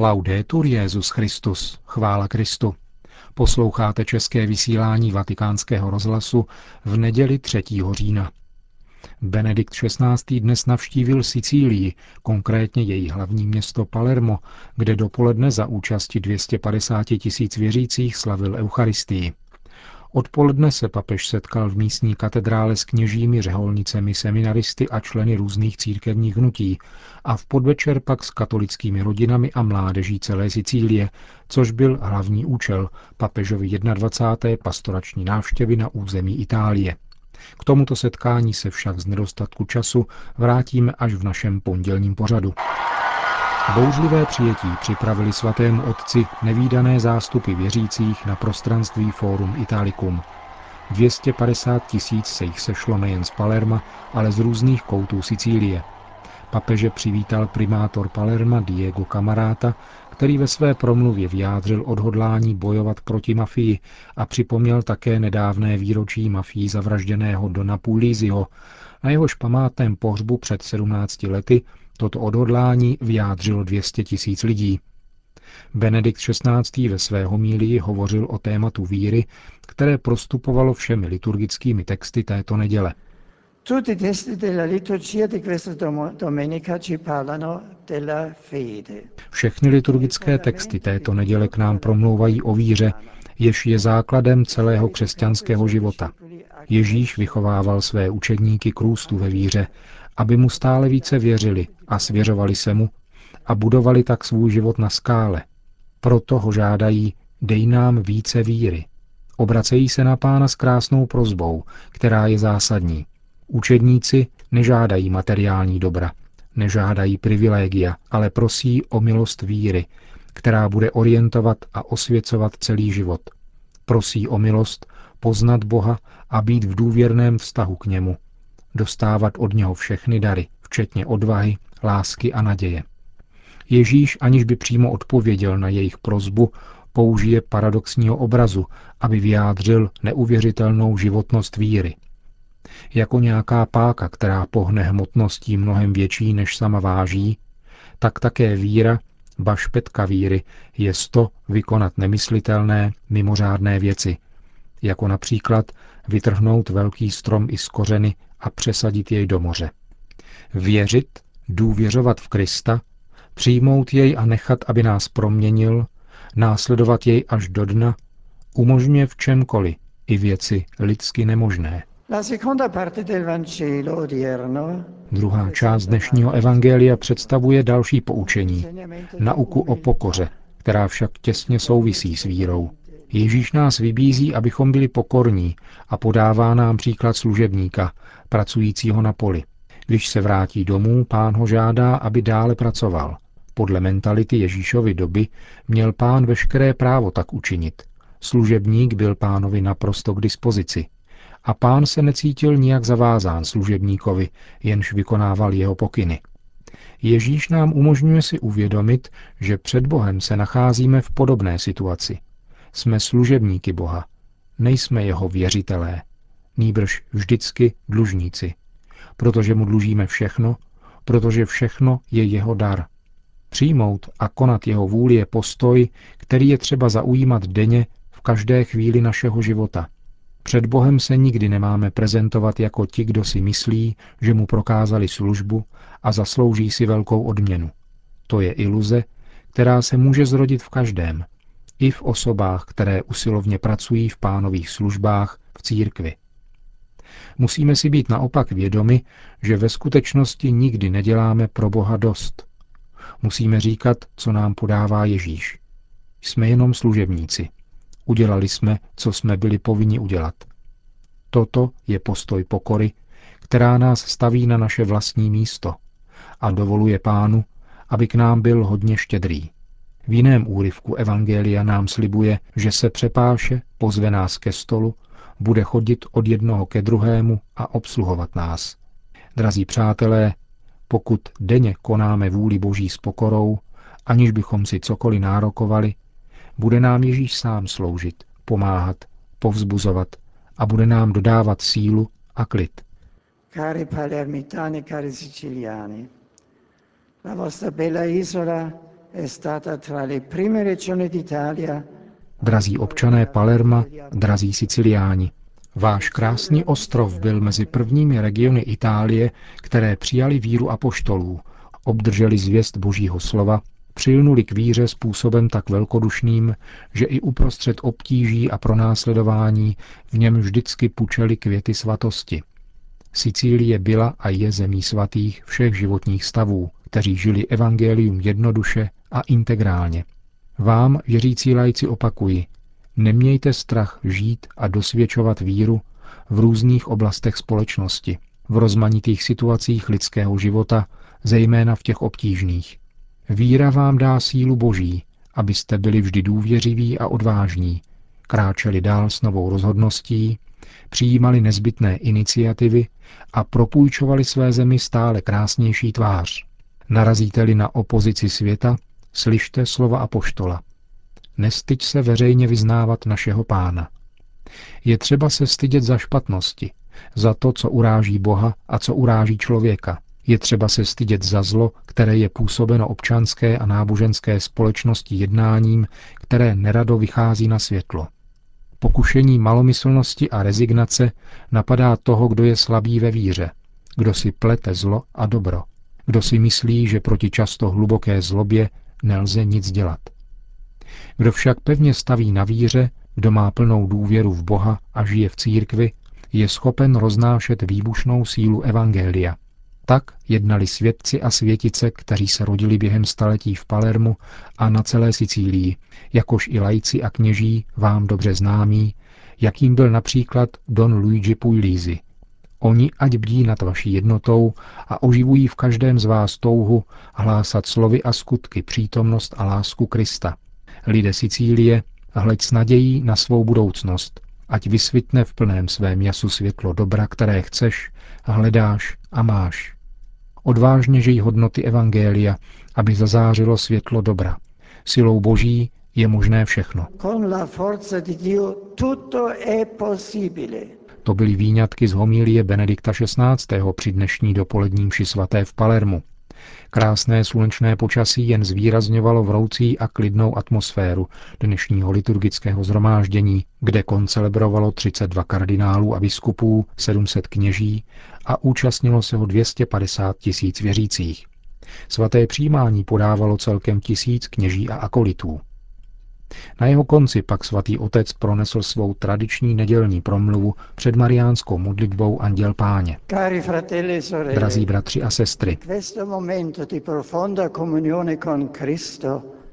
Laudetur Jezus Christus, chvála Kristu. Posloucháte české vysílání Vatikánského rozhlasu v neděli 3. října. Benedikt XVI. dnes navštívil Sicílii, konkrétně její hlavní město Palermo, kde dopoledne za účasti 250 tisíc věřících slavil Eucharistii. Odpoledne se papež setkal v místní katedrále s kněžími, řeholnicemi, seminaristy a členy různých církevních hnutí a v podvečer pak s katolickými rodinami a mládeží celé Sicílie, což byl hlavní účel papežovi 21. pastorační návštěvy na území Itálie. K tomuto setkání se však z nedostatku času vrátíme až v našem pondělním pořadu. Bouřlivé přijetí připravili svatému otci nevýdané zástupy věřících na prostranství Forum Italicum. 250 tisíc se jich sešlo nejen z Palerma, ale z různých koutů Sicílie. Papeže přivítal primátor Palerma Diego Camaráta, který ve své promluvě vyjádřil odhodlání bojovat proti mafii a připomněl také nedávné výročí mafii zavražděného Dona Puliziho, na jehož památném pohřbu před 17 lety Toto odhodlání vyjádřilo 200 tisíc lidí. Benedikt XVI. ve své homílii hovořil o tématu víry, které prostupovalo všemi liturgickými texty této neděle. Všechny liturgické texty této neděle k nám promlouvají o víře, jež je základem celého křesťanského života. Ježíš vychovával své učedníky k růstu ve víře aby mu stále více věřili a svěřovali se mu a budovali tak svůj život na skále. Proto ho žádají, dej nám více víry. Obracejí se na pána s krásnou prozbou, která je zásadní. Učedníci nežádají materiální dobra, nežádají privilégia, ale prosí o milost víry, která bude orientovat a osvěcovat celý život. Prosí o milost poznat Boha a být v důvěrném vztahu k němu, dostávat od něho všechny dary, včetně odvahy, lásky a naděje. Ježíš, aniž by přímo odpověděl na jejich prozbu, použije paradoxního obrazu, aby vyjádřil neuvěřitelnou životnost víry. Jako nějaká páka, která pohne hmotností mnohem větší, než sama váží, tak také víra, bašpetka víry, je to vykonat nemyslitelné, mimořádné věci, jako například vytrhnout velký strom i z kořeny a přesadit jej do moře. Věřit, důvěřovat v Krista, přijmout jej a nechat, aby nás proměnil, následovat jej až do dna, umožňuje v čemkoliv i věci lidsky nemožné. Druhá část dnešního evangelia představuje další poučení, nauku o pokoře, která však těsně souvisí s vírou. Ježíš nás vybízí, abychom byli pokorní a podává nám příklad služebníka, pracujícího na poli. Když se vrátí domů, pán ho žádá, aby dále pracoval. Podle mentality Ježíšovy doby měl pán veškeré právo tak učinit. Služebník byl pánovi naprosto k dispozici. A pán se necítil nijak zavázán služebníkovi, jenž vykonával jeho pokyny. Ježíš nám umožňuje si uvědomit, že před Bohem se nacházíme v podobné situaci. Jsme služebníky Boha, nejsme jeho věřitelé, nýbrž vždycky dlužníci, protože mu dlužíme všechno, protože všechno je jeho dar. Přijmout a konat jeho vůli je postoj, který je třeba zaujímat denně v každé chvíli našeho života. Před Bohem se nikdy nemáme prezentovat jako ti, kdo si myslí, že mu prokázali službu a zaslouží si velkou odměnu. To je iluze, která se může zrodit v každém, i v osobách, které usilovně pracují v pánových službách v církvi. Musíme si být naopak vědomi, že ve skutečnosti nikdy neděláme pro Boha dost. Musíme říkat, co nám podává Ježíš. Jsme jenom služebníci. Udělali jsme, co jsme byli povinni udělat. Toto je postoj pokory, která nás staví na naše vlastní místo a dovoluje pánu, aby k nám byl hodně štědrý. V jiném úryvku Evangelia nám slibuje, že se přepáše, pozve nás ke stolu bude chodit od jednoho ke druhému a obsluhovat nás. Drazí přátelé, pokud denně konáme vůli Boží s pokorou, aniž bychom si cokoliv nárokovali, bude nám Ježíš sám sloužit, pomáhat, povzbuzovat a bude nám dodávat sílu a klid. Cari palermitani, cari siciliani, la vostra bella isola Drazí občané Palerma, drazí Siciliáni, váš krásný ostrov byl mezi prvními regiony Itálie, které přijali víru apoštolů, obdrželi zvěst Božího slova, přilnuli k víře způsobem tak velkodušným, že i uprostřed obtíží a pronásledování v něm vždycky pučeli květy svatosti. Sicílie byla a je zemí svatých všech životních stavů, kteří žili evangelium jednoduše a integrálně. Vám, věřící lajci, opakuji, nemějte strach žít a dosvědčovat víru v různých oblastech společnosti, v rozmanitých situacích lidského života, zejména v těch obtížných. Víra vám dá sílu boží, abyste byli vždy důvěřiví a odvážní, kráčeli dál s novou rozhodností, přijímali nezbytné iniciativy a propůjčovali své zemi stále krásnější tvář. Narazíte-li na opozici světa, slyšte slova apoštola. Nestyď se veřejně vyznávat našeho pána. Je třeba se stydět za špatnosti, za to, co uráží Boha a co uráží člověka. Je třeba se stydět za zlo, které je působeno občanské a náboženské společnosti jednáním, které nerado vychází na světlo. Pokušení malomyslnosti a rezignace napadá toho, kdo je slabý ve víře, kdo si plete zlo a dobro, kdo si myslí, že proti často hluboké zlobě nelze nic dělat. Kdo však pevně staví na víře, kdo má plnou důvěru v Boha a žije v církvi, je schopen roznášet výbušnou sílu Evangelia. Tak jednali svědci a světice, kteří se rodili během staletí v Palermu a na celé Sicílii, jakož i lajci a kněží vám dobře známí, jakým byl například Don Luigi Puglisi. Oni ať bdí nad vaší jednotou a oživují v každém z vás touhu hlásat slovy a skutky přítomnost a lásku Krista. Lidé Sicílie, hleď s nadějí na svou budoucnost, ať vysvitne v plném svém jasu světlo dobra, které chceš, hledáš a máš. Odvážně žij hodnoty Evangelia, aby zazářilo světlo dobra. Silou Boží je možné všechno. To byly výňatky z homílie Benedikta XVI. při dnešní dopolední mši svaté v Palermu. Krásné slunečné počasí jen zvýrazňovalo vroucí a klidnou atmosféru dnešního liturgického zhromáždění, kde koncelebrovalo 32 kardinálů a biskupů, 700 kněží a účastnilo se ho 250 tisíc věřících. Svaté přijímání podávalo celkem tisíc kněží a akolitů. Na jeho konci pak svatý otec pronesl svou tradiční nedělní promluvu před mariánskou modlitbou Anděl Páně. E Drazí bratři a sestry,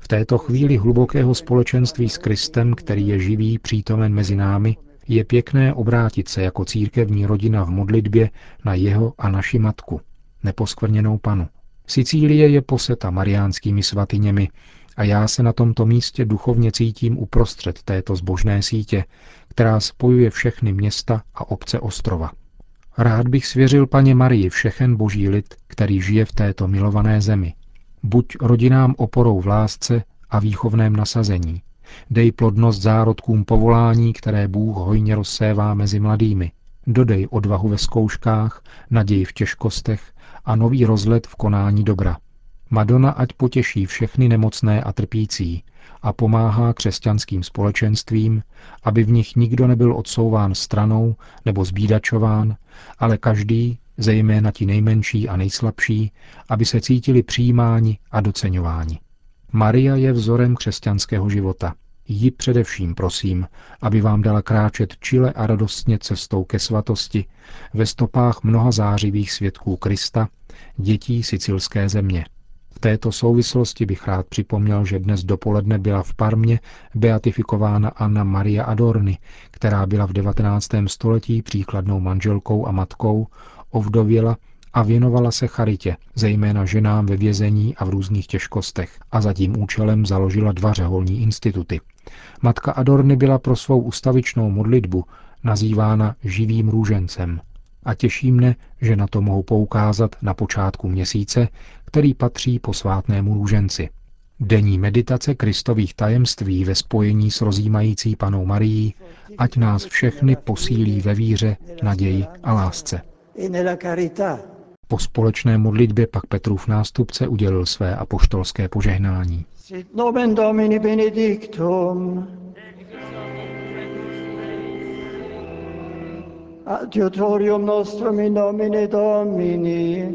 v této chvíli hlubokého společenství s Kristem, který je živý, přítomen mezi námi, je pěkné obrátit se jako církevní rodina v modlitbě na jeho a naši matku, neposkvrněnou panu. Sicílie je poseta mariánskými svatyněmi a já se na tomto místě duchovně cítím uprostřed této zbožné sítě, která spojuje všechny města a obce ostrova. Rád bych svěřil paně Marii všechen boží lid, který žije v této milované zemi. Buď rodinám oporou v lásce a výchovném nasazení. Dej plodnost zárodkům povolání, které Bůh hojně rozsévá mezi mladými. Dodej odvahu ve zkouškách, naději v těžkostech a nový rozlet v konání dobra. Madonna ať potěší všechny nemocné a trpící a pomáhá křesťanským společenstvím, aby v nich nikdo nebyl odsouván stranou nebo zbídačován, ale každý, zejména ti nejmenší a nejslabší, aby se cítili přijímáni a doceňováni. Maria je vzorem křesťanského života. Ji především prosím, aby vám dala kráčet čile a radostně cestou ke svatosti ve stopách mnoha zářivých svědků Krista, dětí sicilské země – v této souvislosti bych rád připomněl, že dnes dopoledne byla v Parmě beatifikována Anna Maria Adorny, která byla v 19. století příkladnou manželkou a matkou, ovdověla a věnovala se charitě, zejména ženám ve vězení a v různých těžkostech a za tím účelem založila dva řeholní instituty. Matka Adorny byla pro svou ustavičnou modlitbu nazývána živým růžencem a těší mne, že na to mohu poukázat na počátku měsíce, který patří posvátnému růženci. Denní meditace Kristových tajemství ve spojení s rozjímající panou Marií, ať nás všechny posílí ve víře, naději a lásce. Po společné modlitbě pak Petrův nástupce udělil své apoštolské požehnání. Nomen Domini benedictum. Adiutorium nostrum in nomine Domini.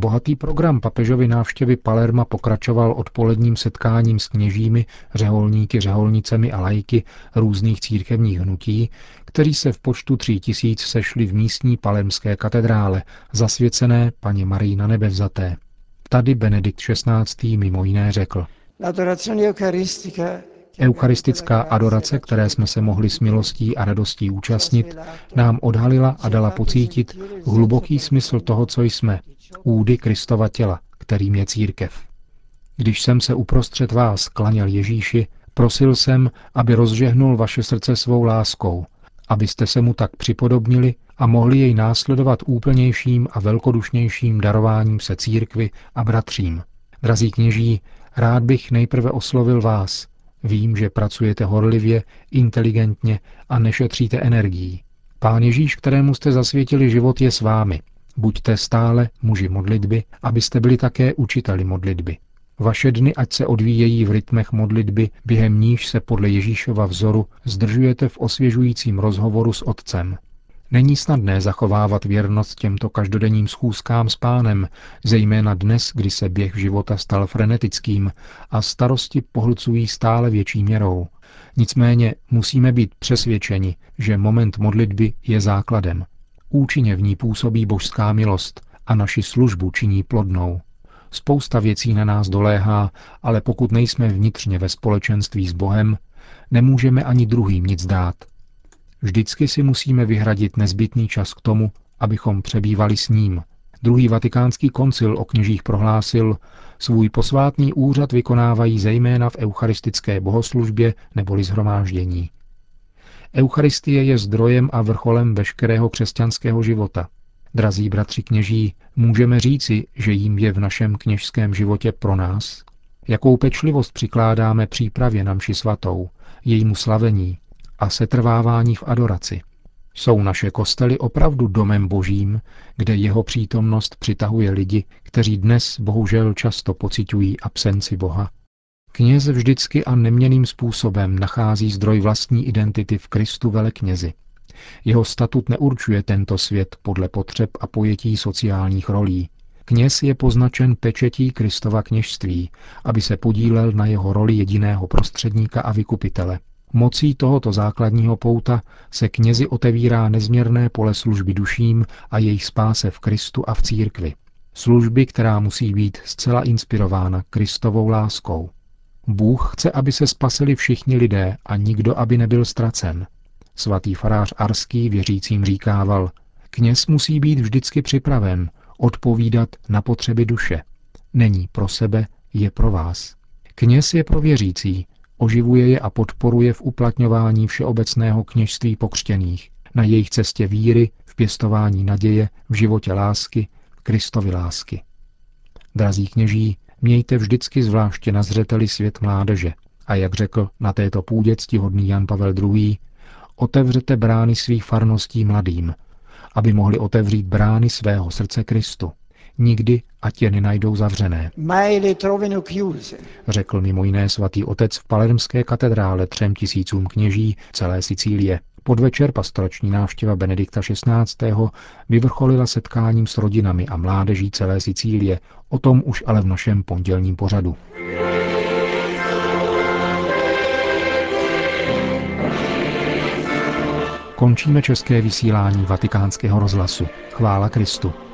Bohatý program papežovy návštěvy Palerma pokračoval odpoledním setkáním s kněžími, řeholníky, řeholnicemi a lajky různých církevních hnutí, kteří se v počtu tří tisíc sešli v místní palermské katedrále, zasvěcené paně Marii na nebevzaté. Tady Benedikt XVI. mimo jiné řekl. Eucharistická adorace, které jsme se mohli s milostí a radostí účastnit, nám odhalila a dala pocítit hluboký smysl toho, co jsme, údy Kristova těla, kterým je církev. Když jsem se uprostřed vás klaněl Ježíši, prosil jsem, aby rozžehnul vaše srdce svou láskou, abyste se mu tak připodobnili a mohli jej následovat úplnějším a velkodušnějším darováním se církvy a bratřím. Drazí kněží, rád bych nejprve oslovil vás. Vím, že pracujete horlivě, inteligentně a nešetříte energií. Pán Ježíš, kterému jste zasvětili život, je s vámi. Buďte stále muži modlitby, abyste byli také učiteli modlitby. Vaše dny ať se odvíjejí v rytmech modlitby, během níž se podle Ježíšova vzoru zdržujete v osvěžujícím rozhovoru s Otcem. Není snadné zachovávat věrnost těmto každodenním schůzkám s pánem, zejména dnes, kdy se běh života stal frenetickým a starosti pohlcují stále větší měrou. Nicméně musíme být přesvědčeni, že moment modlitby je základem. Účinně v ní působí božská milost a naši službu činí plodnou. Spousta věcí na nás doléhá, ale pokud nejsme vnitřně ve společenství s Bohem, nemůžeme ani druhým nic dát. Vždycky si musíme vyhradit nezbytný čas k tomu, abychom přebývali s ním. Druhý vatikánský koncil o kněžích prohlásil, svůj posvátný úřad vykonávají zejména v eucharistické bohoslužbě neboli zhromáždění. Eucharistie je zdrojem a vrcholem veškerého křesťanského života. Drazí bratři kněží, můžeme říci, že jím je v našem kněžském životě pro nás? Jakou pečlivost přikládáme přípravě na mši svatou, jejímu slavení a setrvávání v adoraci? Jsou naše kostely opravdu domem božím, kde jeho přítomnost přitahuje lidi, kteří dnes bohužel často pocitují absenci Boha? Kněz vždycky a neměným způsobem nachází zdroj vlastní identity v Kristu veleknězi. Jeho statut neurčuje tento svět podle potřeb a pojetí sociálních rolí. Kněz je poznačen pečetí Kristova kněžství, aby se podílel na jeho roli jediného prostředníka a vykupitele. Mocí tohoto základního pouta se knězi otevírá nezměrné pole služby duším a jejich spáse v Kristu a v církvi. Služby, která musí být zcela inspirována Kristovou láskou. Bůh chce, aby se spasili všichni lidé a nikdo, aby nebyl ztracen. Svatý farář Arský věřícím říkával, kněz musí být vždycky připraven odpovídat na potřeby duše. Není pro sebe, je pro vás. Kněz je pro věřící, oživuje je a podporuje v uplatňování všeobecného kněžství pokřtěných, na jejich cestě víry, v pěstování naděje, v životě lásky, Kristovi lásky. Drazí kněží, mějte vždycky zvláště na zřeteli svět mládeže. A jak řekl na této půdě ctihodný Jan Pavel II., otevřete brány svých farností mladým, aby mohli otevřít brány svého srdce Kristu. Nikdy, ať je nenajdou zavřené. Řekl mimo jiné svatý otec v palermské katedrále třem tisícům kněží celé Sicílie. Podvečer pastorační návštěva Benedikta XVI. vyvrcholila setkáním s rodinami a mládeží celé Sicílie, o tom už ale v našem pondělním pořadu. Končíme české vysílání vatikánského rozhlasu. Chvála Kristu.